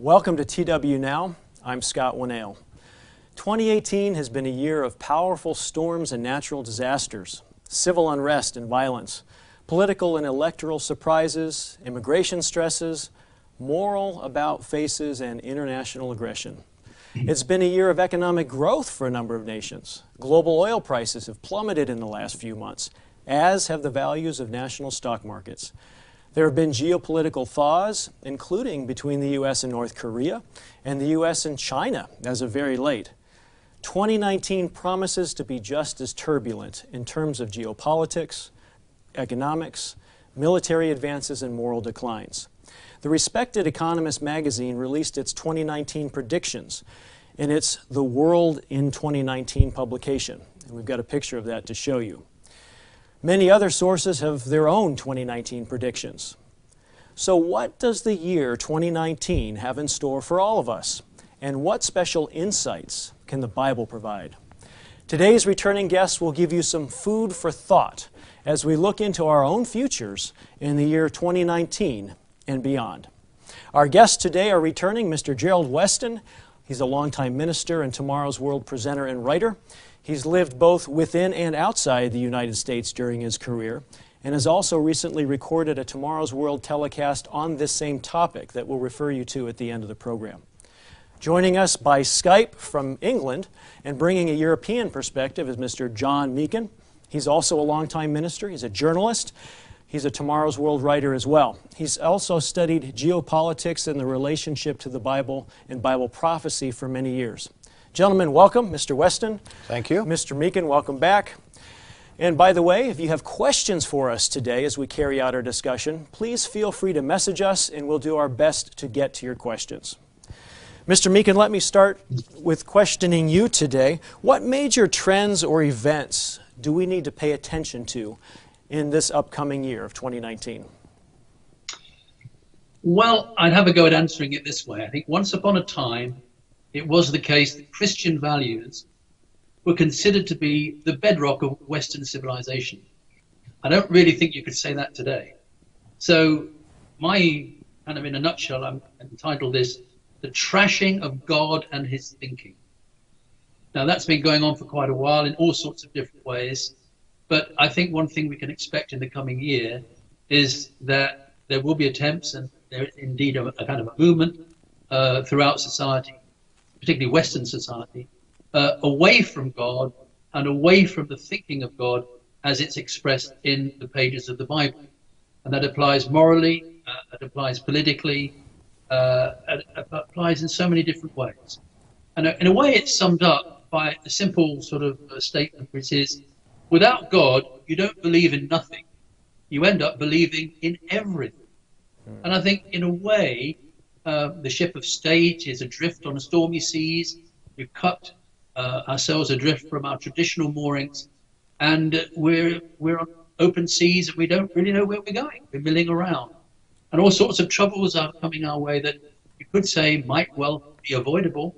Welcome to TW Now. I'm Scott Winnail. 2018 has been a year of powerful storms and natural disasters, civil unrest and violence, political and electoral surprises, immigration stresses, moral about faces, and international aggression. It's been a year of economic growth for a number of nations. Global oil prices have plummeted in the last few months, as have the values of national stock markets. There have been geopolitical thaws, including between the U.S. and North Korea, and the U.S. and China as of very late. 2019 promises to be just as turbulent in terms of geopolitics, economics, military advances, and moral declines. The respected Economist magazine released its 2019 predictions in its The World in 2019 publication. And we've got a picture of that to show you. Many other sources have their own 2019 predictions. So, what does the year 2019 have in store for all of us? And what special insights can the Bible provide? Today's returning guests will give you some food for thought as we look into our own futures in the year 2019 and beyond. Our guests today are returning Mr. Gerald Weston. He's a longtime minister and Tomorrow's World presenter and writer. He's lived both within and outside the United States during his career and has also recently recorded a Tomorrow's World telecast on this same topic that we'll refer you to at the end of the program. Joining us by Skype from England and bringing a European perspective is Mr. John Meakin. He's also a longtime minister, he's a journalist, he's a Tomorrow's World writer as well. He's also studied geopolitics and the relationship to the Bible and Bible prophecy for many years. Gentlemen, welcome. Mr. Weston. Thank you. Mr. Meakin, welcome back. And by the way, if you have questions for us today as we carry out our discussion, please feel free to message us and we'll do our best to get to your questions. Mr. Meakin, let me start with questioning you today. What major trends or events do we need to pay attention to in this upcoming year of 2019? Well, I'd have a go at answering it this way. I think once upon a time, it was the case that Christian values were considered to be the bedrock of Western civilization. I don't really think you could say that today. So, my kind of in a nutshell, I'm entitled this The Trashing of God and His Thinking. Now, that's been going on for quite a while in all sorts of different ways. But I think one thing we can expect in the coming year is that there will be attempts, and there is indeed a, a kind of a movement uh, throughout society particularly Western society, uh, away from God and away from the thinking of God as it's expressed in the pages of the Bible. And that applies morally, uh, it applies politically, uh, it applies in so many different ways. And uh, in a way, it's summed up by a simple sort of uh, statement, which is without God, you don't believe in nothing. You end up believing in everything. Mm. And I think, in a way, uh, the ship of state is adrift on stormy seas. We've cut uh, ourselves adrift from our traditional moorings, and we're we're on open seas and we don't really know where we're going. We're milling around, and all sorts of troubles are coming our way that you could say might well be avoidable,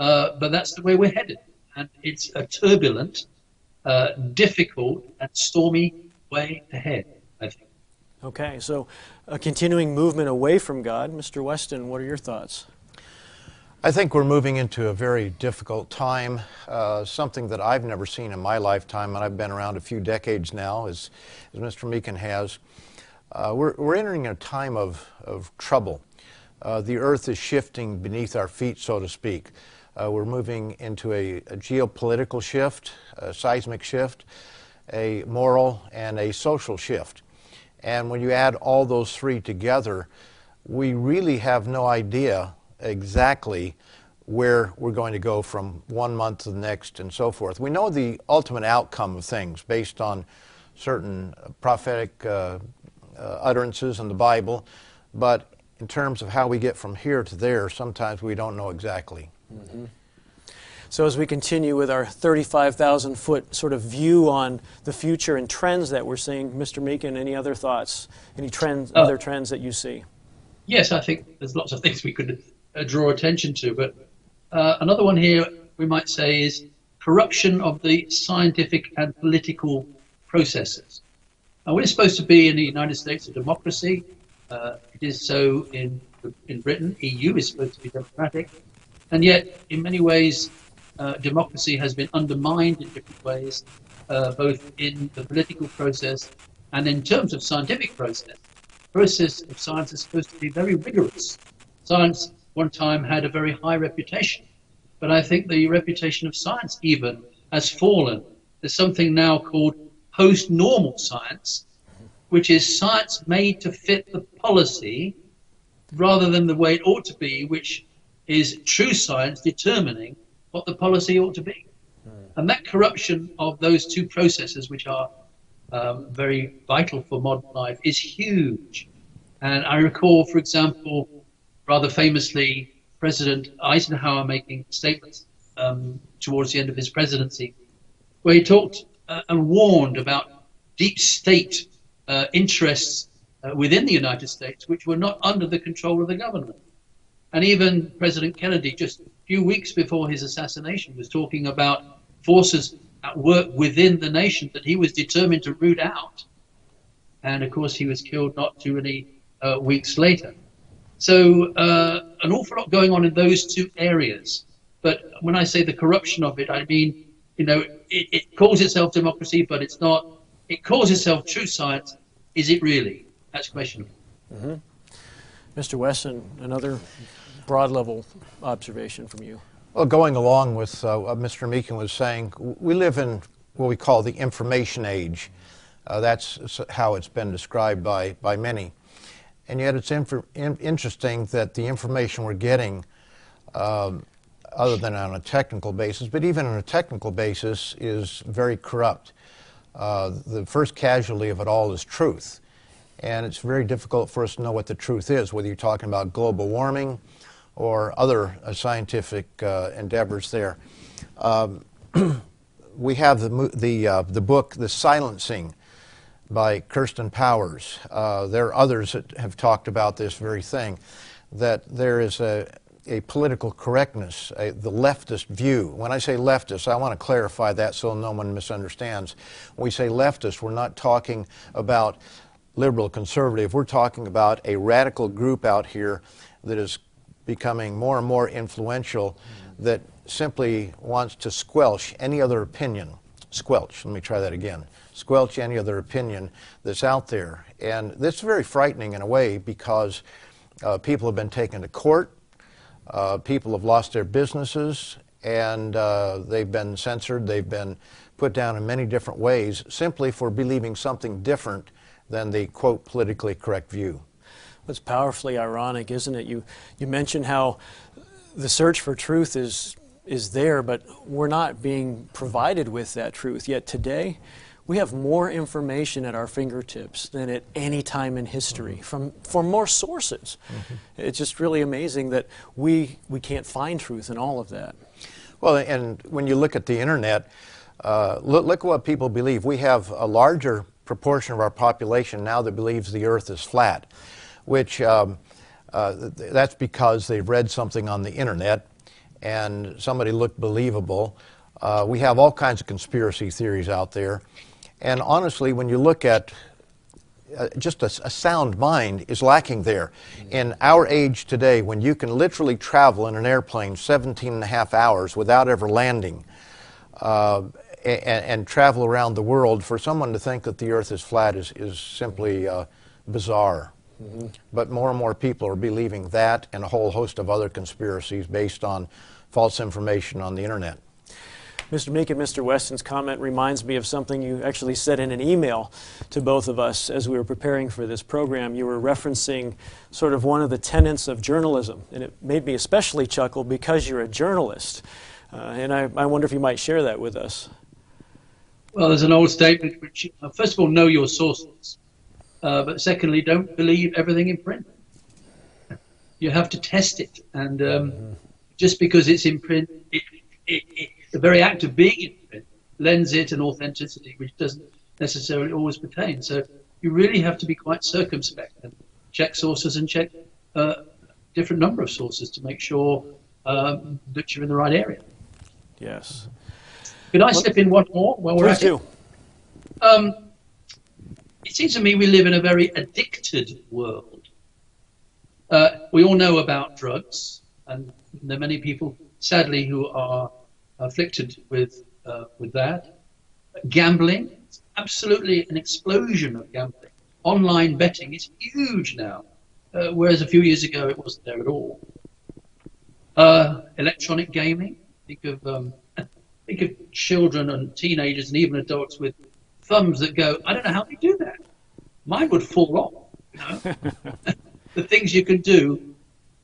uh, but that's the way we're headed, and it's a turbulent, uh, difficult, and stormy way ahead. Okay, so a continuing movement away from God. Mr. Weston, what are your thoughts? I think we're moving into a very difficult time, uh, something that I've never seen in my lifetime, and I've been around a few decades now, as, as Mr. Meakin has. Uh, we're, we're entering a time of, of trouble. Uh, the earth is shifting beneath our feet, so to speak. Uh, we're moving into a, a geopolitical shift, a seismic shift, a moral and a social shift. And when you add all those three together, we really have no idea exactly where we're going to go from one month to the next and so forth. We know the ultimate outcome of things based on certain prophetic uh, uh, utterances in the Bible, but in terms of how we get from here to there, sometimes we don't know exactly. Mm-hmm. So, as we continue with our 35,000 foot sort of view on the future and trends that we're seeing, Mr. Meakin, any other thoughts? Any trends, uh, other trends that you see? Yes, I think there's lots of things we could uh, draw attention to, but uh, another one here we might say is corruption of the scientific and political processes. Now, we're supposed to be in the United States a democracy. Uh, it is so in in Britain. EU is supposed to be democratic, and yet, in many ways, uh, democracy has been undermined in different ways, uh, both in the political process and in terms of scientific process. Process of science is supposed to be very rigorous. Science, one time, had a very high reputation, but I think the reputation of science even has fallen. There's something now called post-normal science, which is science made to fit the policy rather than the way it ought to be, which is true science determining what the policy ought to be. And that corruption of those two processes, which are um, very vital for modern life, is huge. And I recall, for example, rather famously, President Eisenhower making statements um, towards the end of his presidency, where he talked uh, and warned about deep state uh, interests uh, within the United States, which were not under the control of the government. And even President Kennedy, just few weeks before his assassination, was talking about forces at work within the nation that he was determined to root out. And of course, he was killed not too many uh, weeks later. So, uh, an awful lot going on in those two areas. But when I say the corruption of it, I mean, you know, it, it calls itself democracy, but it's not. It calls itself true science. Is it really? That's questionable. Mr. Weston, another broad level observation from you. Well, going along with uh, what Mr. Meakin was saying, we live in what we call the information age. Uh, that's how it's been described by, by many. And yet it's in- interesting that the information we're getting, um, other than on a technical basis, but even on a technical basis, is very corrupt. Uh, the first casualty of it all is truth. And it's very difficult for us to know what the truth is, whether you're talking about global warming or other uh, scientific uh, endeavors there. Um, we have the, the, uh, the book, The Silencing, by Kirsten Powers. Uh, there are others that have talked about this very thing, that there is a, a political correctness, a, the leftist view. When I say leftist, I want to clarify that so no one misunderstands. When we say leftist, we're not talking about liberal conservative. We're talking about a radical group out here that is becoming more and more influential that simply wants to squelch any other opinion. Squelch, let me try that again. Squelch any other opinion that's out there. And this is very frightening in a way because uh, people have been taken to court, uh, people have lost their businesses, and uh, they've been censored, they've been put down in many different ways simply for believing something different than the quote politically correct view. It's powerfully ironic, isn't it? You, you mentioned how the search for truth is, is there, but we're not being provided with that truth. Yet today, we have more information at our fingertips than at any time in history from, from more sources. It's just really amazing that we, we can't find truth in all of that. Well, and when you look at the internet, uh, look, look what people believe. We have a larger proportion of our population now that believes the earth is flat, which um, uh, that's because they've read something on the internet and somebody looked believable. Uh, we have all kinds of conspiracy theories out there. And honestly, when you look at uh, just a, a sound mind is lacking there. In our age today, when you can literally travel in an airplane 17 and a half hours without ever landing uh, and, and travel around the world, for someone to think that the earth is flat is, is simply uh, bizarre. But more and more people are believing that and a whole host of other conspiracies based on false information on the internet. Mr. Meakin Mr. Weston's comment reminds me of something you actually said in an email to both of us as we were preparing for this program. You were referencing sort of one of the tenets of journalism, and it made me especially chuckle because you're a journalist. Uh, and I, I wonder if you might share that with us. Well, there's an old statement which, uh, first of all, know your sources, uh, but secondly, don't believe everything in print. You have to test it, and um, just because it's in print, it, it, it, the very act of being in print lends it an authenticity which doesn't necessarily always pertain. So you really have to be quite circumspect and check sources and check uh, different number of sources to make sure um, that you're in the right area. Yes. Could I slip in one more while we're at it? do. Um, it seems to me we live in a very addicted world. Uh, we all know about drugs, and there are many people, sadly, who are afflicted with uh, with that. Gambling, absolutely an explosion of gambling. Online betting is huge now, uh, whereas a few years ago it wasn't there at all. Uh, electronic gaming. Think of um, think of children and teenagers and even adults with thumbs that go, I don't know how they do that. Mine would fall off. You know? the things you can do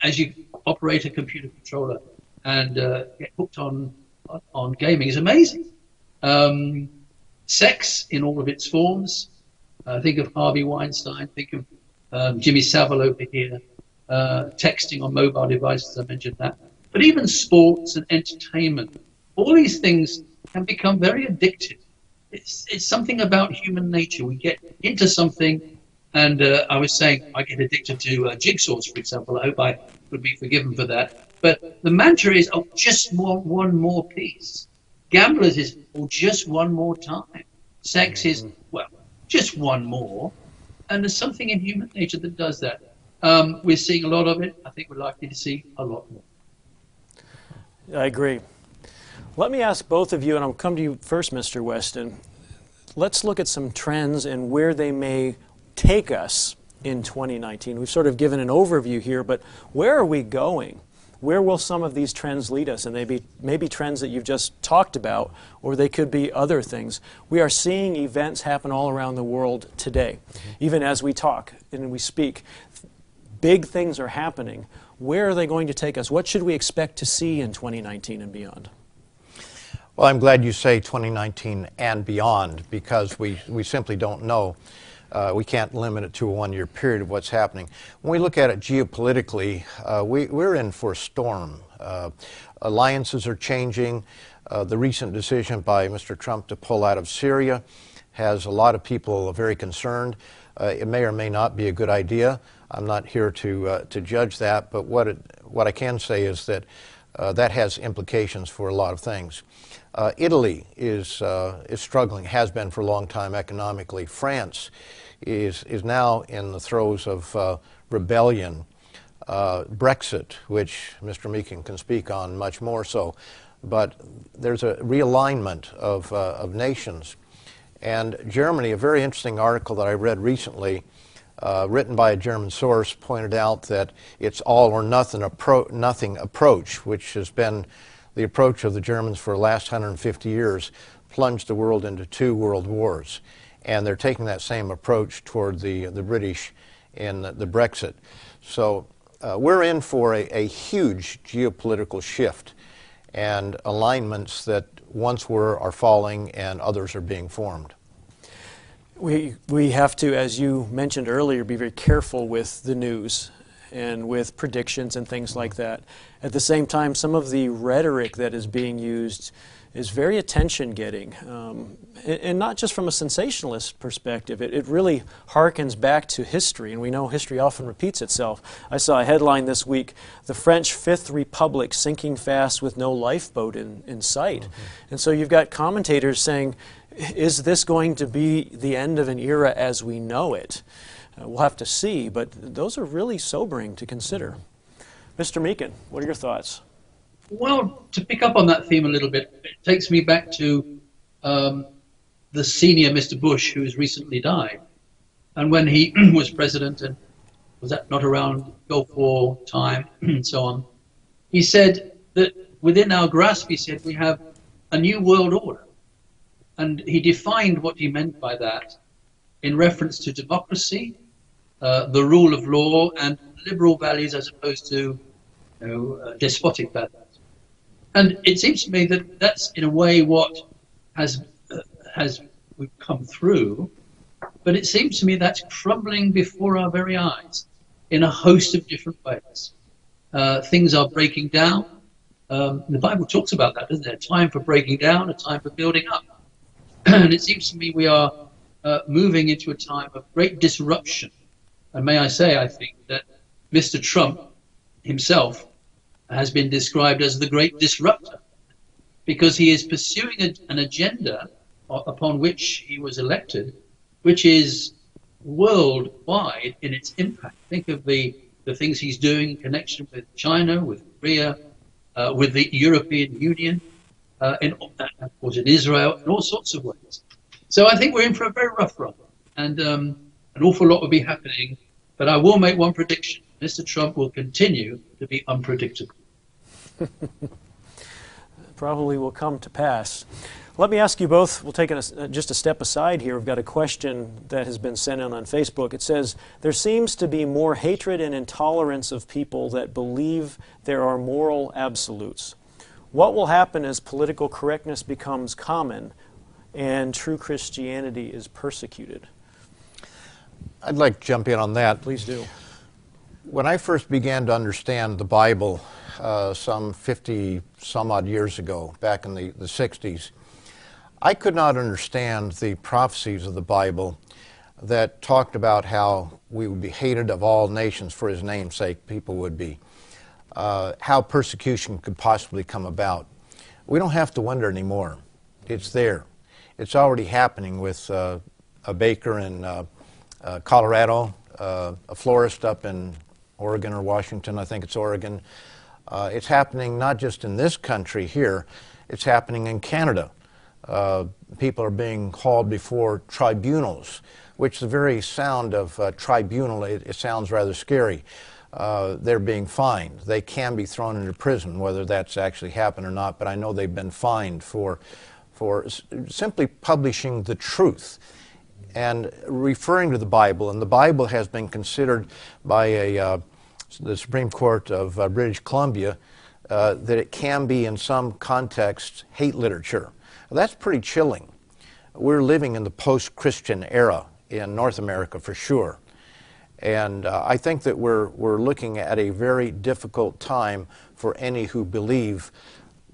as you operate a computer controller and uh, get hooked on on gaming is amazing. Um, sex in all of its forms. Uh, think of Harvey Weinstein. Think of um, Jimmy Savile over here. Uh, texting on mobile devices. I mentioned that. But even sports and entertainment. All these things can become very addictive. It's, it's something about human nature. We get into something, and uh, I was saying I get addicted to uh, jigsaws, for example. I hope I would be forgiven for that. But the mantra is, oh, just more, one more piece. Gamblers is, oh, just one more time. Sex is, well, just one more. And there's something in human nature that does that. Um, we're seeing a lot of it. I think we're likely to see a lot more. I agree. Let me ask both of you, and I'll come to you first, Mr. Weston. Let's look at some trends and where they may take us in 2019. We've sort of given an overview here, but where are we going? Where will some of these trends lead us? And they be maybe trends that you've just talked about, or they could be other things. We are seeing events happen all around the world today, mm-hmm. even as we talk and we speak. Big things are happening. Where are they going to take us? What should we expect to see in 2019 and beyond? Well, I'm glad you say 2019 and beyond because we, we simply don't know. Uh, we can't limit it to a one year period of what's happening. When we look at it geopolitically, uh, we, we're in for a storm. Uh, alliances are changing. Uh, the recent decision by Mr. Trump to pull out of Syria has a lot of people very concerned. Uh, it may or may not be a good idea. I'm not here to, uh, to judge that, but what, it, what I can say is that that has implications for a lot of things. Uh, Italy is, uh, is struggling, has been for a long time economically. France is, is now in the throes of uh, rebellion. Uh, Brexit, which Mr. Meakin can speak on much more so, but there's a realignment of, uh, of nations. And Germany, a very interesting article that I read recently, uh, written by a German source, pointed out that it's all or nothing, appro- nothing approach, which has been the approach of the Germans for the last 150 years plunged the world into two world wars. And they're taking that same approach toward the, the British in the, the Brexit. So uh, we're in for a, a huge geopolitical shift and alignments that once were are falling and others are being formed. We, we have to, as you mentioned earlier, be very careful with the news and with predictions and things like that. At the same time, some of the rhetoric that is being used is very attention getting. Um, and, and, not just from a sensationalist perspective, it, it really harkens back to history, and we know history often repeats itself. I saw a headline this week The French Fifth Republic sinking fast with no lifeboat in, in sight. Mm-hmm. And so you've got commentators saying, is this going to be the end of an era as we know it? Uh, we'll have to see, but those are really sobering to consider. Mr. Meakin, what are your thoughts? Well, to pick up on that theme a little bit, it takes me back to um, the senior Mr. Bush, who has recently died. And when he was president and was that not around Gulf War time and so on, he said that within our grasp, he said, we have a new world order. And he defined what he meant by that in reference to democracy, uh, the rule of law, and liberal values as opposed to you know, uh, despotic values. And it seems to me that that's in a way what has uh, has come through, but it seems to me that's crumbling before our very eyes in a host of different ways. Uh, things are breaking down. Um, the Bible talks about that, doesn't it? A time for breaking down, a time for building up. and it seems to me we are uh, moving into a time of great disruption and may I say, I think that Mr. Trump himself has been described as the great disruptor because he is pursuing a, an agenda upon which he was elected, which is worldwide in its impact. Think of the, the things he's doing in connection with China, with Korea, uh, with the European Union, uh, in, of course in Israel, in all sorts of ways. So I think we're in for a very rough run, and um, an awful lot will be happening. But I will make one prediction: Mr. Trump will continue to be unpredictable. Probably will come to pass. Let me ask you both. We'll take a, uh, just a step aside here. We've got a question that has been sent in on Facebook. It says there seems to be more hatred and intolerance of people that believe there are moral absolutes. What will happen as political correctness becomes common and true Christianity is persecuted? I'd like to jump in on that. Please do. When I first began to understand the Bible uh, some 50 some odd years ago, back in the, the 60s, I could not understand the prophecies of the Bible that talked about how we would be hated of all nations for his name's sake, people would be, uh, how persecution could possibly come about. We don't have to wonder anymore. It's there. It's already happening with uh, a baker in uh, uh Colorado, uh, a florist up in Oregon or Washington, I think it's Oregon. Uh, it's happening not just in this country here, it's happening in Canada uh, people are being called before tribunals, which the very sound of uh, tribunal, it, it, sounds rather scary. Uh, they're being fined. They can be thrown into prison, whether that's actually happened or not, but I know they've been fined for, for s- simply publishing the truth and referring to the Bible. And the Bible has been considered by a, uh, the Supreme Court of uh, British Columbia uh, that it can be, in some contexts, hate literature. Well, that's pretty chilling. We're living in the post Christian era in North America for sure. And uh, I think that we're, we're looking at a very difficult time for any who believe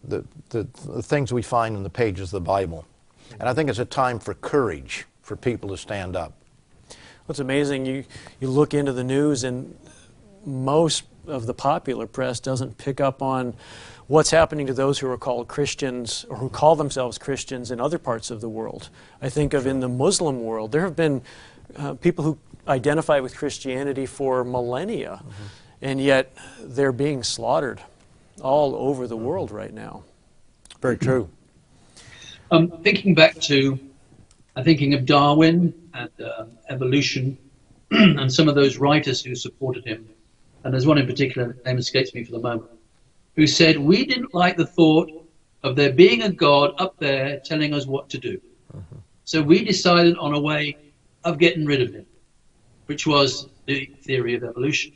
the, the, the things we find in the pages of the Bible. And I think it's a time for courage for people to stand up. What's amazing, you, you look into the news, and most of the popular press doesn't pick up on what's happening to those who are called Christians or who call themselves Christians in other parts of the world. I think of in the Muslim world, there have been uh, people who identify with Christianity for millennia, mm-hmm. and yet they're being slaughtered all over the world right now. Very true. Um, thinking back to, uh, thinking of Darwin and uh, evolution, and some of those writers who supported him, and there's one in particular, the name escapes me for the moment who said, We didn't like the thought of there being a God up there telling us what to do. Mm-hmm. So we decided on a way of getting rid of him, which was the theory of evolution.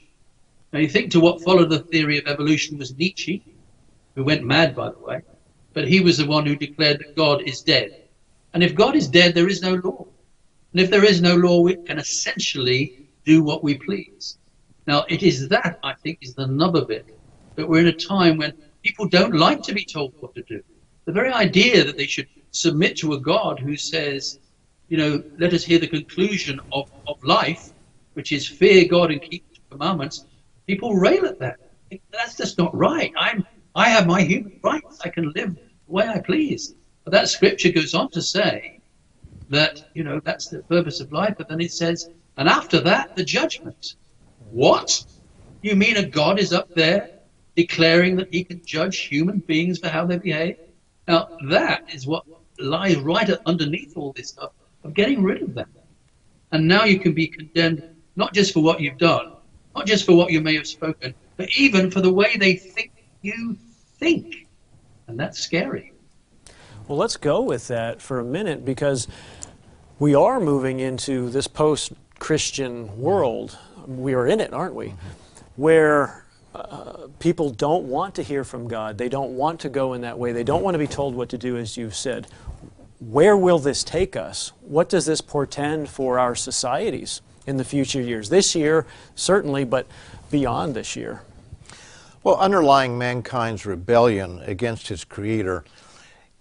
Now you think to what followed the theory of evolution was Nietzsche, who went mad, by the way, but he was the one who declared that God is dead. And if God is dead, there is no law. And if there is no law, we can essentially do what we please. Now, it is that, I think, is the nub of it but we're in a time when people don't like to be told what to do. The very idea that they should submit to a God who says, you know, let us hear the conclusion of, of life, which is fear God and keep the commandments, people rail at that. That's just not right. I'm I have my human rights. I can live the way I please. But that scripture goes on to say that, you know, that's the purpose of life, but then it says, and after that, the judgment. What? You mean a God is up there declaring that he can judge human beings for how they behave. Now, that is what lies right underneath all this stuff of getting rid of that. And now you can be condemned not just for what you've done, not just for what you may have spoken, but even for the way they think you think. And that's scary. Well, let's go with that for a minute because we are moving into this post Christian world. We are in it, aren't we? Where uh, people don't want to hear from God. They don't want to go in that way. They don't want to be told what to do, as you've said. Where will this take us? What does this portend for our societies in the future years? This year, certainly, but beyond this year. Well, underlying mankind's rebellion against his Creator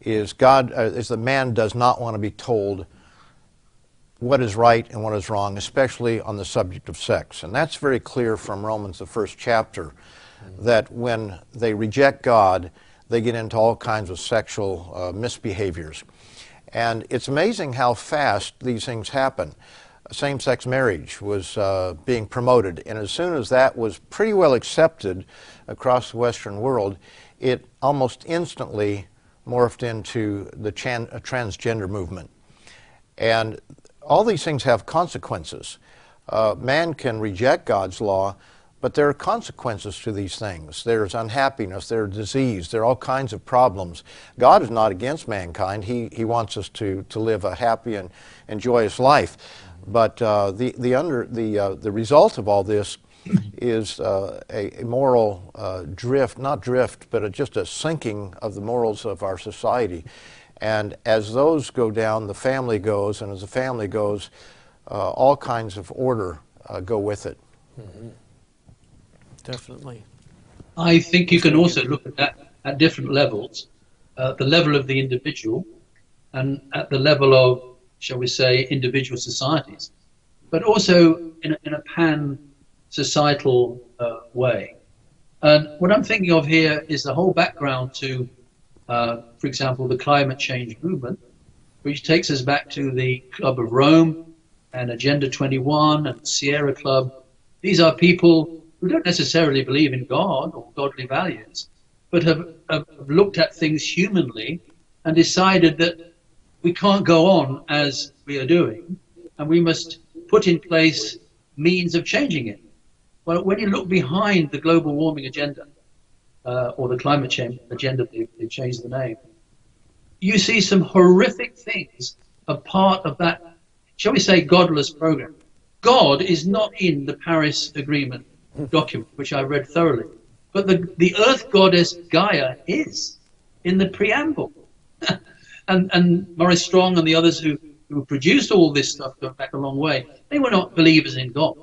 is God, uh, is that man does not want to be told what is right and what is wrong, especially on the subject of sex. And that's very clear from Romans, the first chapter, that when they reject God, they get into all kinds of sexual uh, misbehaviors. And it's amazing how fast these things happen. same sex marriage was uh, being promoted. And as soon as that was pretty well accepted across the Western world, it almost instantly morphed into the transgender movement. And all these things have consequences. Uh, man can reject God's law, but there are consequences to these things. There's unhappiness, there's disease, there are all kinds of problems. God is not against mankind. He, he wants us to, to live a happy and, and joyous life. But uh, the, the, under, the, uh, the result of all this is uh, a, a, moral uh, drift, not drift, but a, just a sinking of the morals of our society. And as those go down, the family goes, and as the family goes, uh, all kinds of order uh, go with it. Mm-hmm. Definitely. I think you can also look at that at different levels. Uh, the level of the individual and at the level of, shall we say, individual societies, but also in a, in a pan societal uh, way. And what I'm thinking of here is the whole background to, uh, for example, the climate change movement, which takes us back to the Club of Rome and Agenda 21 and Sierra Club. These are people who don't necessarily believe in God or godly values, but have, have looked at things humanly and decided that we can't go on as we are doing, and we must put in place means of changing it. Well, when you look behind the global warming agenda, uh, or the climate change agenda, they, they changed the name, you see some horrific things a part of that, shall we say, godless program. God is not in the Paris Agreement document, which I read thoroughly. But the, the earth goddess Gaia is in the preamble. and, and Maurice Strong and the others who, who produced all this stuff go back a long way, they were not believers in God.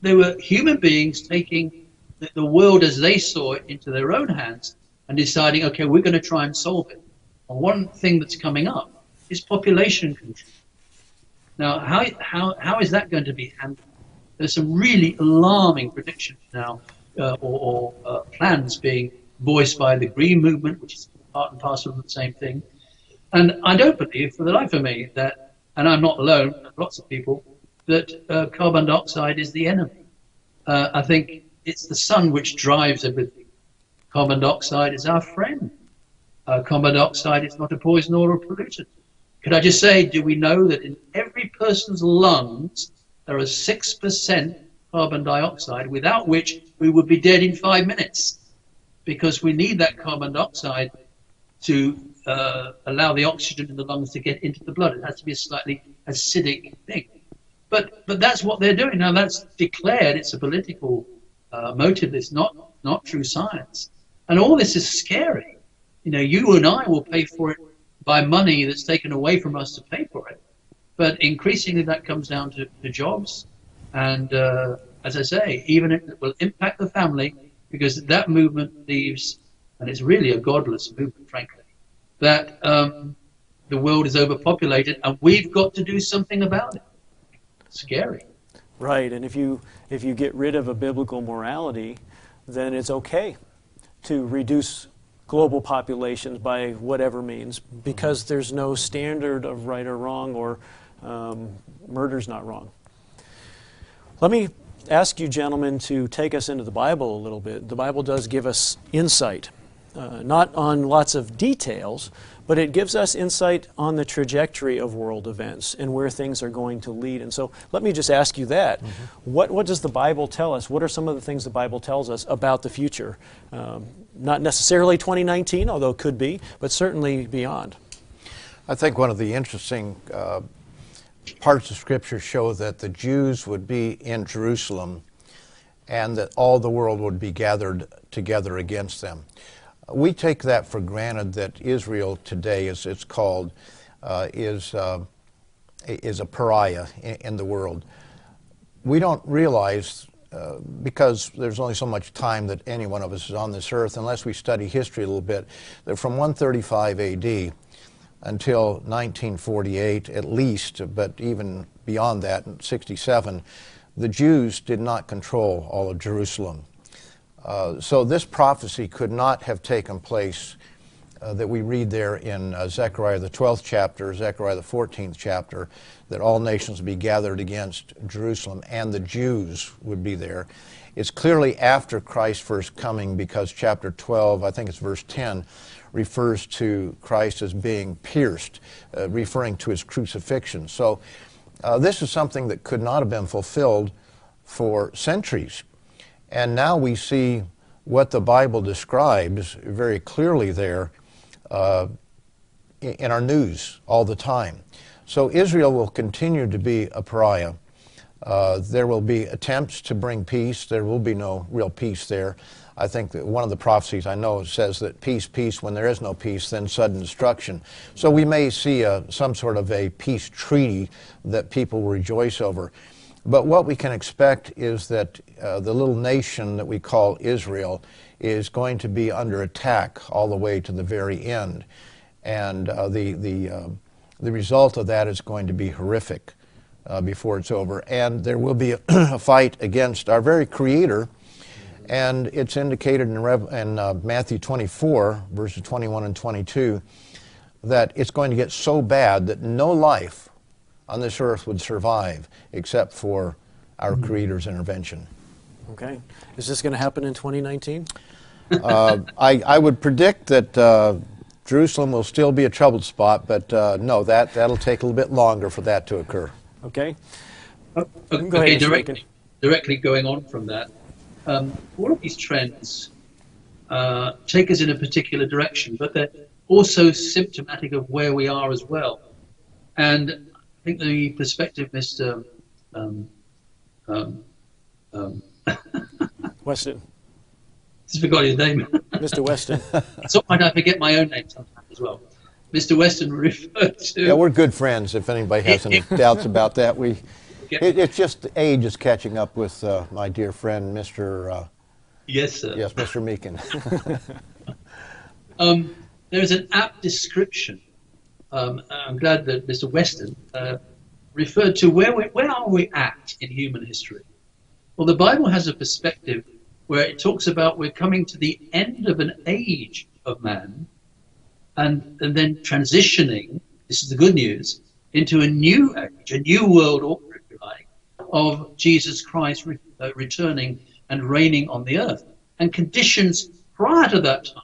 They were human beings taking the, world as they saw it into their own hands and deciding, okay, we're going to try and solve it. And one thing that's coming up is population control. Now, how, how, how is that going to be handled? There's some really alarming predictions now, uh, or, or uh, plans being voiced by the Green Movement, which is part and parcel of the same thing. And I don't believe, for the life of me, that, and I'm not alone, lots of people, that uh, carbon dioxide is the enemy. Uh, I think it's the sun which drives everything. Carbon dioxide is our friend. Uh, carbon dioxide is not a poison or a pollutant. Could I just say, do we know that in every person's lungs there is 6% carbon dioxide, without which we would be dead in five minutes? Because we need that carbon dioxide to uh, allow the oxygen in the lungs to get into the blood. It has to be a slightly acidic thing. But but that's what they're doing now. That's declared. It's a political uh, motive. It's not not true science. And all this is scary. You know, you and I will pay for it by money that's taken away from us to pay for it. But increasingly, that comes down to, to jobs, and uh, as I say, even it will impact the family because that movement leaves, and it's really a godless movement, frankly. That um, the world is overpopulated, and we've got to do something about it scary. Right, and if you if you get rid of a biblical morality, then it's okay to reduce global populations by whatever means because there's no standard of right or wrong or um, murder's not wrong. Let me ask you, gentlemen, to take us into the Bible a little bit. The Bible does give us insight, uh, not on lots of details, but it gives us insight on the trajectory of world events and where things are going to lead. And so let me just ask you that. Mm-hmm. What, what does the Bible tell us? What are some of the things the Bible tells us about the future? Um, not necessarily 2019, although it could be, but certainly beyond. I think one of the interesting uh, parts of Scripture show that the Jews would be in Jerusalem and that all the world would be gathered together against them. We take that for granted that Israel today, as it's called, uh, is, uh, is a pariah in, in, the world. We don't realize, uh, because there's only so much time that any one of us is on this earth, unless we study history a little bit, that from 135 AD until 1948 at least, but even beyond that, in 67, the Jews did not control all of Jerusalem. Uh, so this prophecy could not have taken place uh, that we read there in uh, Zechariah the 12th chapter, Zechariah the 14th chapter, that all nations would be gathered against Jerusalem and the Jews would be there. It's clearly after Christ's first coming because chapter 12, I think it's verse 10, refers to Christ as being pierced, uh, referring to his crucifixion. So uh, this is something that could not have been fulfilled for centuries. And now we see what the Bible describes very clearly there uh, in our news all the time. So Israel will continue to be a pariah. Uh, there will be attempts to bring peace. There will be no real peace there. I think that one of the prophecies I know says that peace, peace, when there is no peace, then sudden destruction. So we may see a, some sort of a peace treaty that people rejoice over. But what we can expect is that uh, the little nation that we call Israel is going to be under attack all the way to the very end. And uh, the, the, uh, the result of that is going to be horrific uh, before it's over. And there will be a, a fight against our very Creator and it's indicated in, Rev- in uh, Matthew 24, verses 21 and 22, that it's going to get so bad that no life on this earth would survive except for our mm-hmm. Creator's intervention. Okay. Is this going to happen in 2019? uh, I, I, would predict that uh, Jerusalem will still be a troubled spot, but uh, no, that, that'll take a little bit longer for that to occur. Okay. Go okay, directly, directly going on from that, um, all of these trends uh, take us in a particular direction, but they're also symptomatic of where we are as well. And I think the perspective, Mr. Um, um, um Weston. Just forgot his name. Mr. Weston. Sometimes I forget my own name sometimes as well. Mr. Weston referred to. Yeah, we're good friends. If anybody has any doubts about that, we it, it's just age is catching up with uh, my dear friend, Mr. Uh, yes, sir. Yes, Mr. Meakin. um, there's an apt description. Um, I'm glad that Mr. Weston uh, referred to where we, where are we at in human history. Well, the Bible has a perspective where it talks about we're coming to the end of an age of man, and and then transitioning. This is the good news into a new age, a new world order if you like, of Jesus Christ re- uh, returning and reigning on the earth. And conditions prior to that time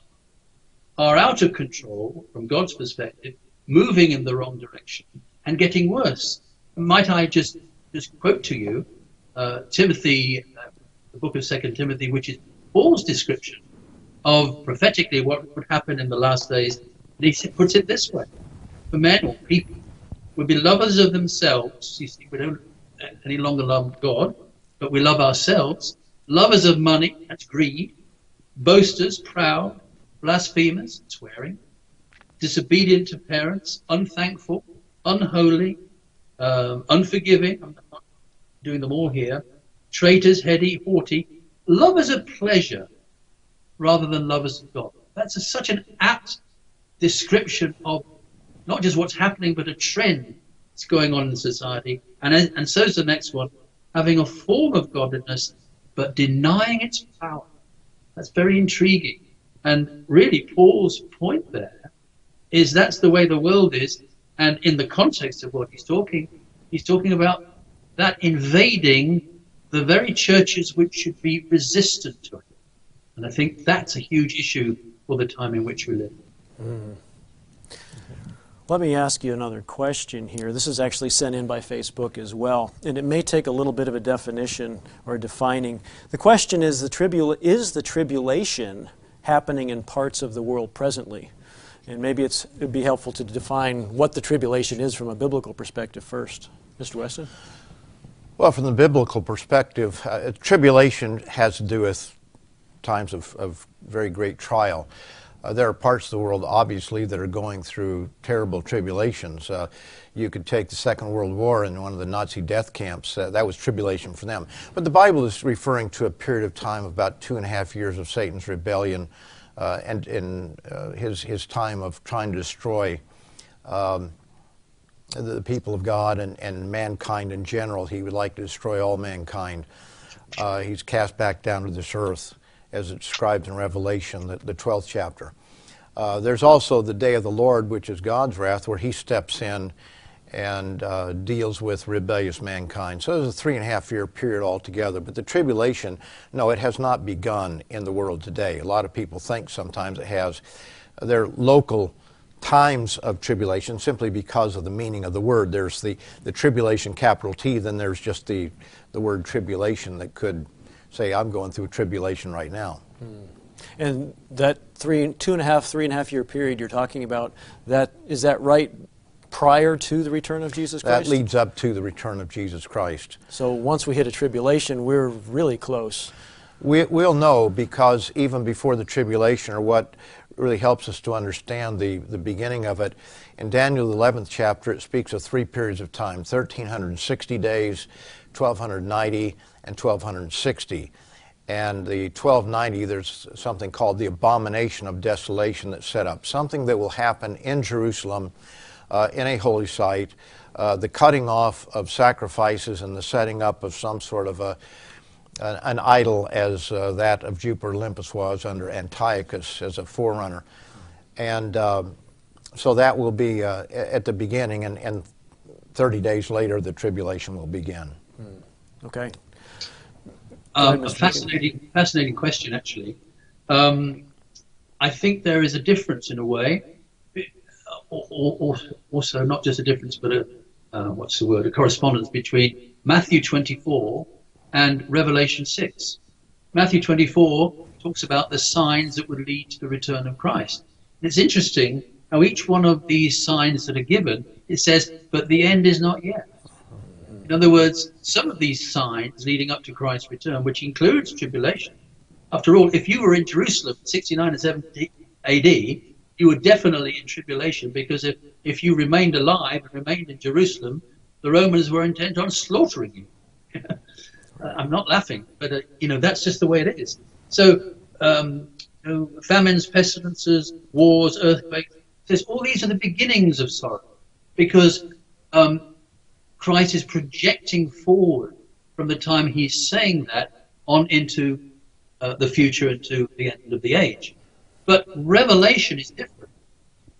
are out of control from God's perspective, moving in the wrong direction and getting worse. Might I just just quote to you uh, Timothy, uh, the book of Second Timothy, which is Paul's description of prophetically what would happen in the last days. And he puts it this way: for men or people would be lovers of themselves. You see, we don't any longer love God, but we love ourselves. Lovers of money, that's greed. Boasters, proud. Blasphemers, swearing. Disobedient to parents, unthankful, unholy, um, unforgiving. I'm not doing them all here. Traitors, heady, haughty. Lovers of pleasure rather than lovers of God. That's a, such an apt description of not just what's happening, but a trend that's going on in society. And, and so is the next one having a form of godliness, but denying its power. That's very intriguing. And really, Paul's point there is that's the way the world is. And in the context of what he's talking, he's talking about that invading the very churches which should be resistant to it. And I think that's a huge issue for the time in which we live. Mm. Let me ask you another question here. This is actually sent in by Facebook as well, and it may take a little bit of a definition or defining. The question is the tribula- is the tribulation happening in parts of the world presently? And maybe it would be helpful to define what the tribulation is from a biblical perspective first. Mr. Weston? Well, from the biblical perspective, uh, tribulation has to do with times of, of very great trial. Uh, there are parts of the world, obviously, that are going through terrible tribulations. Uh, you could take the Second World War and one of the Nazi death camps. Uh, that was tribulation for them. But the Bible is referring to a period of time about two and a half years of Satan's rebellion uh, and in uh, his, his time of trying to destroy um, the people of God and, and mankind in general. He would like to destroy all mankind. Uh, he's cast back down to this earth as it describes in Revelation, the, the 12th chapter. Uh, there's also the day of the Lord, which is God's wrath, where He steps in and uh, deals with rebellious mankind. So there's a three and a half year period altogether. But the tribulation, no, it has not begun in the world today. A lot of people think sometimes it has. They're local times of tribulation simply because of the meaning of the word. There's the, the tribulation, capital T, then there's just the, the word tribulation that could say, I'm going through tribulation right now. And that three, two and a half, three and a half year period you're talking about, that is that right prior to the return of Jesus Christ? That leads up to the return of Jesus Christ. So once we hit a tribulation, we're really close. We, we'll know because even before the tribulation, or what really helps us to understand the, the beginning of it, in Daniel, the 11th chapter, it speaks of three periods of time 1360 days, 1290, and 1260. And the 1290, there's something called the abomination of desolation that's set up, something that will happen in Jerusalem uh, in a holy site, uh, the cutting off of sacrifices and the setting up of some sort of a, an, an idol as uh, that of Jupiter Olympus was under Antiochus as a forerunner. And um, so that will be uh, at the beginning, and, and 30 days later, the tribulation will begin. Okay. Um, a fascinating, fascinating question, actually. Um, I think there is a difference in a way, also not just a difference, but a uh, what's the word? A correspondence between Matthew 24 and Revelation 6. Matthew 24 talks about the signs that would lead to the return of Christ. And it's interesting how each one of these signs that are given, it says, but the end is not yet. In other words, some of these signs leading up to Christ's return, which includes tribulation. After all, if you were in Jerusalem 69 and 70 AD, you were definitely in tribulation because if, if you remained alive and remained in Jerusalem, the Romans were intent on slaughtering you. I'm not laughing, but uh, you know that's just the way it is. So, um, you know, famines, pestilences, wars, earthquakes. Says all these are the beginnings of sorrow, because um, Christ is projecting forward from the time he's saying that on into uh, the future, into the end of the age. But Revelation is different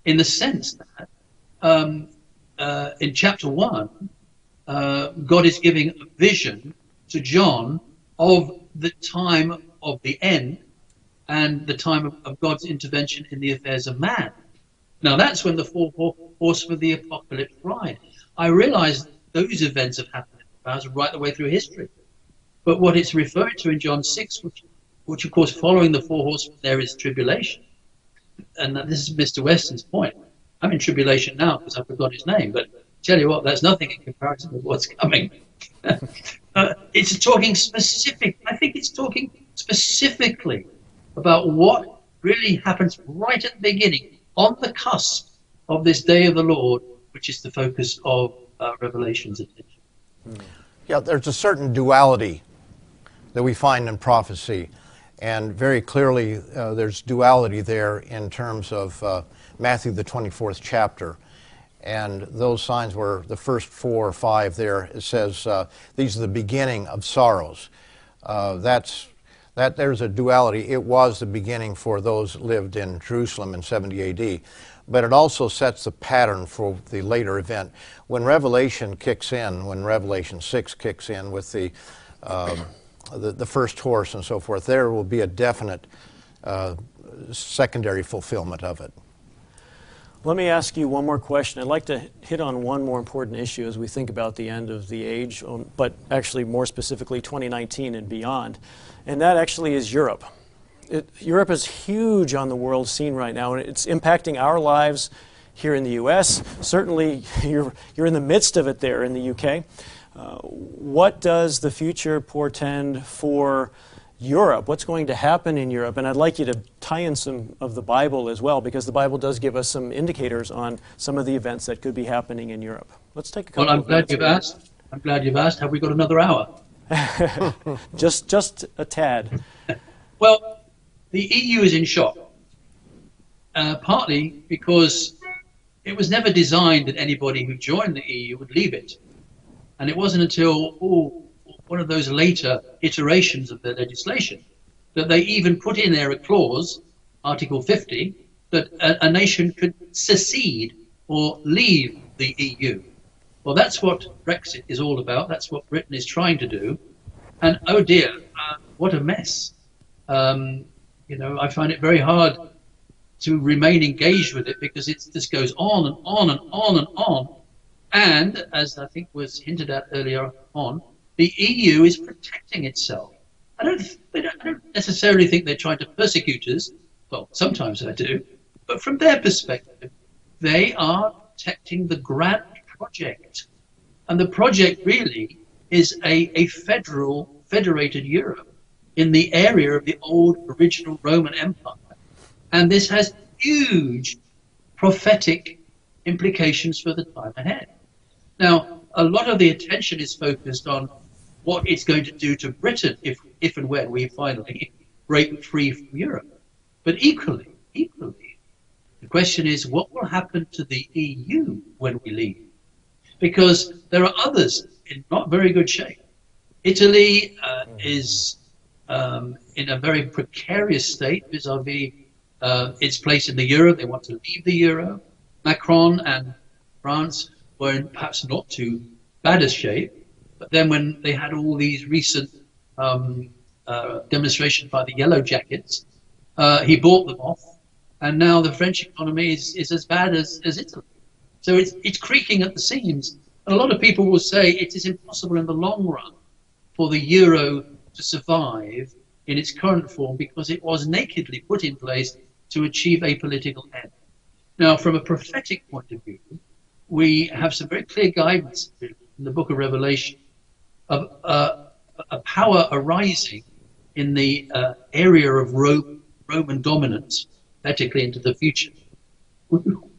in the sense that um, uh, in chapter one, uh, God is giving a vision to John of the time of the end and the time of, of God's intervention in the affairs of man. Now that's when the four horsemen of the apocalypse ride. I realize those events have happened right the way through history. But what it's referring to in John 6, which, which of course following the four horsemen there is tribulation. And this is Mr. Weston's point. I'm in tribulation now because I forgot his name, but tell you what, that's nothing in comparison with what's coming. uh, it's talking specific. I think it's talking specifically about what really happens right at the beginning, on the cusp of this day of the Lord, which is the focus of uh, Revelation's attention. Yeah, there's a certain duality that we find in prophecy. And very clearly, uh, there's duality there in terms of uh, Matthew, the 24th chapter. And those signs were the first four or five there. It says, uh, These are the beginning of sorrows. Uh, that's, that there's a duality. It was the beginning for those lived in Jerusalem in 70 AD. But it also sets the pattern for the later event. When Revelation kicks in, when Revelation 6 kicks in with the um, the, the first horse and so forth, there will be a definite uh, secondary fulfillment of it. Let me ask you one more question. I'd like to hit on one more important issue as we think about the end of the age, um, but actually more specifically 2019 and beyond. And that actually is Europe. It, Europe is huge on the world scene right now, and it's impacting our lives here in the U.S. Certainly, you're, you're in the midst of it there in the U.K. Uh, what does the future portend for Europe? What's going to happen in Europe? And I'd like you to tie in some of the Bible as well, because the Bible does give us some indicators on some of the events that could be happening in Europe. Let's take a couple. Well, I'm glad you've asked. I'm glad you've asked. Have we got another hour? just, just a tad. well, the EU is in shock, uh, partly because it was never designed that anybody who joined the EU would leave it. And it wasn't until oh, one of those later iterations of the legislation that they even put in there a clause, Article 50, that a, a nation could secede or leave the EU. Well, that's what Brexit is all about. That's what Britain is trying to do. And oh dear, uh, what a mess. Um, you know, I find it very hard to remain engaged with it because it just goes on and on and on and on. And as I think was hinted at earlier on, the EU is protecting itself. I don't, I don't necessarily think they're trying to persecute us. Well, sometimes I do. But from their perspective, they are protecting the grand project. And the project really is a, a federal, federated Europe in the area of the old original Roman Empire. And this has huge prophetic implications for the time ahead. Now, a lot of the attention is focused on what it's going to do to Britain if, if and when we finally break free from Europe. But equally, equally, the question is what will happen to the EU when we leave? Because there are others in not very good shape. Italy uh, is um, in a very precarious state vis-a-vis uh, its place in the euro. They want to leave the euro. Macron and France were in perhaps not too bad a shape, but then when they had all these recent um, uh, demonstrations by the Yellow Jackets, uh, he bought them off, and now the French economy is, is as bad as, as Italy. So it's, it's creaking at the seams. And a lot of people will say it is impossible in the long run for the euro to survive in its current form because it was nakedly put in place to achieve a political end. Now, from a prophetic point of view, we have some very clear guidance in the book of Revelation of uh, a power arising in the uh, area of Rome, Roman dominance, prophetically into the future,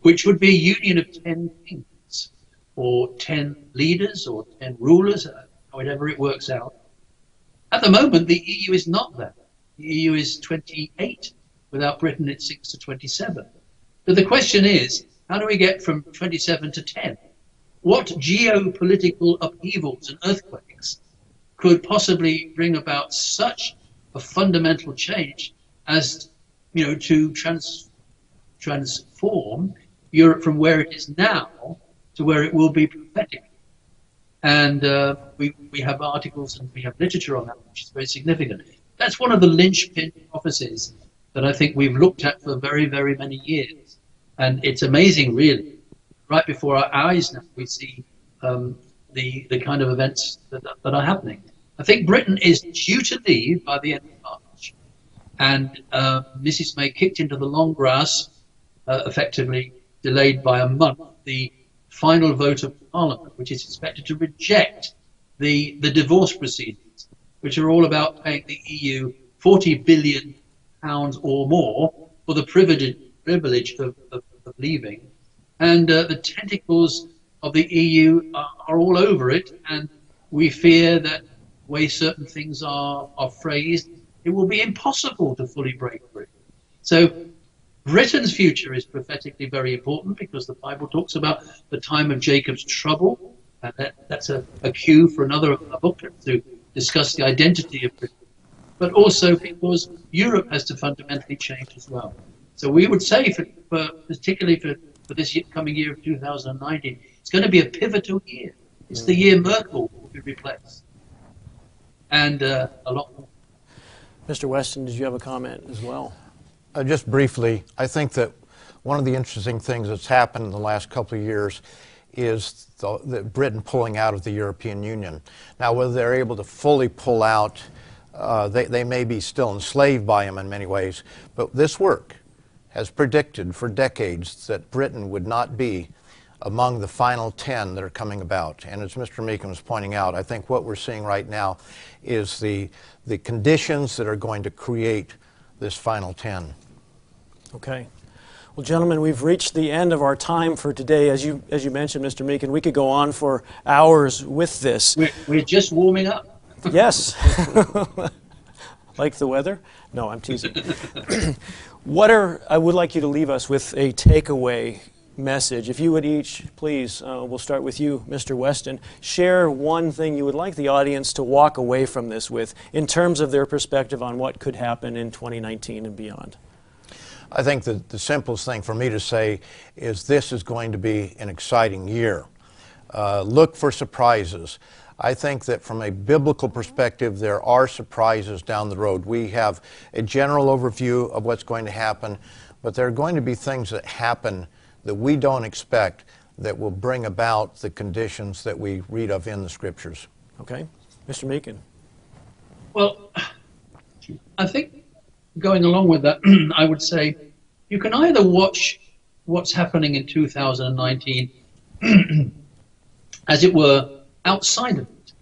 which would be a union of 10 kings or 10 leaders or 10 rulers, however it works out. At the moment, the EU is not that. The EU is 28 Without Britain, it's 6 to 27. But the question is, how do we get from 27 to 10? What geopolitical upheavals and earthquakes could possibly bring about such a fundamental change as, you know, to trans, transform Europe from where it is now to where it will be prophetic? And uh, we, we have articles and we have literature on that, which is very significant. That's one of the linchpin prophecies that I think we've looked at for very, very many years. And it's amazing, really. Right before our eyes now, we see um, the, the kind of events that, that are happening. I think Britain is due to leave by the end of March. And uh, Mrs. May kicked into the long grass, uh, effectively delayed by a month, the final vote of Parliament, which is expected to reject the, the divorce proceedings, which are all about paying the EU 40 billion pounds or more for the privilege, privilege of, of, of leaving. And uh, the tentacles of the EU are, are, all over it, and we fear that way certain things are, are phrased, it will be impossible to fully break free. So Britain's future is prophetically very important because the Bible talks about the time of Jacob's trouble, and that, that's a, a cue for another book to discuss the identity of Britain but also because Europe has to fundamentally change as well. So we would say, for, for particularly for, for this year, coming year of 2019, it's going to be a pivotal year. It's the year Merkel will be replaced, and uh, a lot more. Mr. Weston, did you have a comment as well? Uh, just briefly, I think that one of the interesting things that's happened in the last couple of years is the, the Britain pulling out of the European Union. Now, whether they're able to fully pull out uh, they, they may be still enslaved by him in many ways, but this work has predicted for decades that Britain would not be among the final 10 that are coming about. And as Mr. Meakin was pointing out, I think what we're seeing right now is the, the conditions that are going to create this final 10. Okay. Well, gentlemen, we've reached the end of our time for today. As you, as you mentioned, Mr. Meakin, we could go on for hours with this. We're, we're just warming up. Yes. like the weather? No, I'm teasing. what are, I would like you to leave us with a takeaway message. If you would each, please, uh, we'll start with you, Mr. Weston, share one thing you would like the audience to walk away from this with in terms of their perspective on what could happen in 2019 and beyond. I think that the simplest thing for me to say is this is going to be an exciting year. Uh, look for surprises. I think that from a biblical perspective, there are surprises down the road. We have a general overview of what's going to happen, but there are going to be things that happen that we don't expect that will bring about the conditions that we read of in the scriptures. Okay. Mr. Meakin. Well, I think going along with that, I would say you can either watch what's happening in 2019, as it were, outside of it,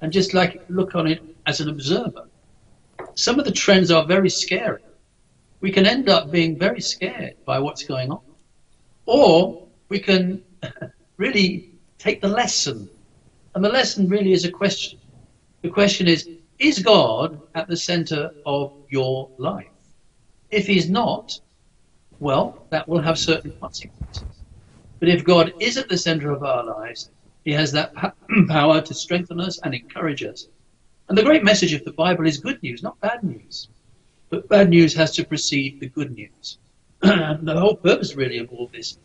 and just like look on it as an observer. Some of the trends are very scary. We can end up being very scared by what's going on, or we can really take the lesson, and the lesson really is a question. The question is is God at the center of your life? If He's not, well, that will have certain consequences. But if God is at the center of our lives, He has that power to strengthen us and encourage us. And the great message of the Bible is good news, not bad news. But bad news has to precede the good news. And the whole purpose, really, of all this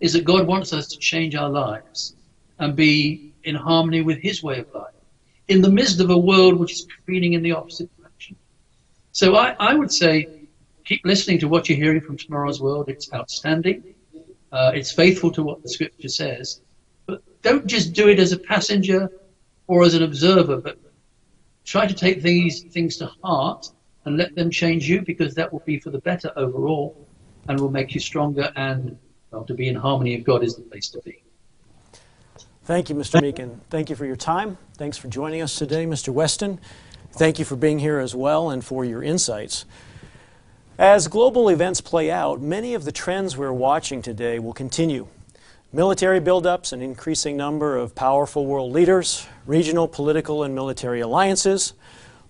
is that God wants us to change our lives and be in harmony with His way of life in the midst of a world which is careening in the opposite direction. So I, I would say keep listening to what you're hearing from tomorrow's world. It's outstanding. Uh, it's faithful to what the scripture says. But don't just do it as a passenger or as an observer, but try to take these things to heart and let them change you because that will be for the better overall and will make you stronger and well, to be in harmony with God is the place to be. Thank you, Mr. Meakin. Thank you for your time. Thanks for joining us today, Mr. Weston. Thank you for being here as well and for your insights. As global events play out, many of the trends we're watching today will continue. Military buildups, an increasing number of powerful world leaders, regional political and military alliances,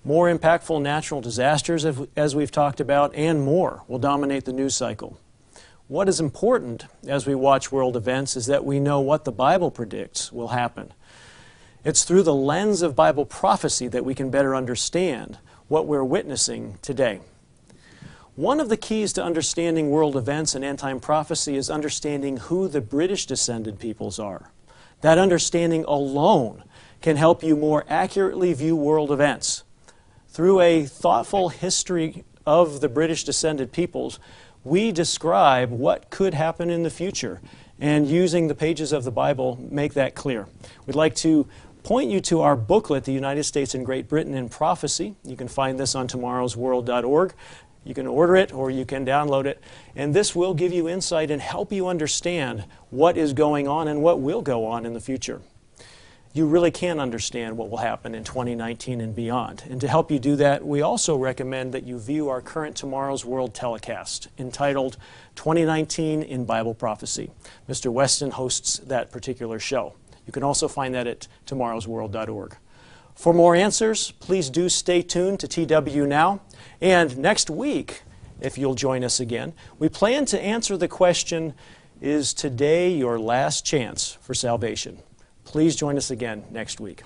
more impactful natural disasters, as we've talked about, and more will dominate the news cycle. What is important as we watch world events is that we know what the Bible predicts will happen. It's through the lens of Bible prophecy that we can better understand what we're witnessing today. One of the keys to understanding world events and end time prophecy is understanding who the British descended peoples are. That understanding alone can help you more accurately view world events. Through a thoughtful history of the British descended peoples, we describe what could happen in the future and using the pages of the Bible make that clear. We'd like to point you to our booklet, The United States and Great Britain in Prophecy. You can find this on tomorrowsworld.org. You can order it or you can download it. And this will give you insight and help you understand what is going on and what will go on in the future you really can understand what will happen in 2019 and beyond. And to help you do that, we also recommend that you view our current Tomorrow's World telecast entitled 2019 in Bible Prophecy. Mr. Weston hosts that particular show. You can also find that at tomorrowsworld.org. For more answers, please do stay tuned to TW Now. And next week, if you'll join us again, we plan to answer the question Is today your last chance for salvation? Please join us again next week.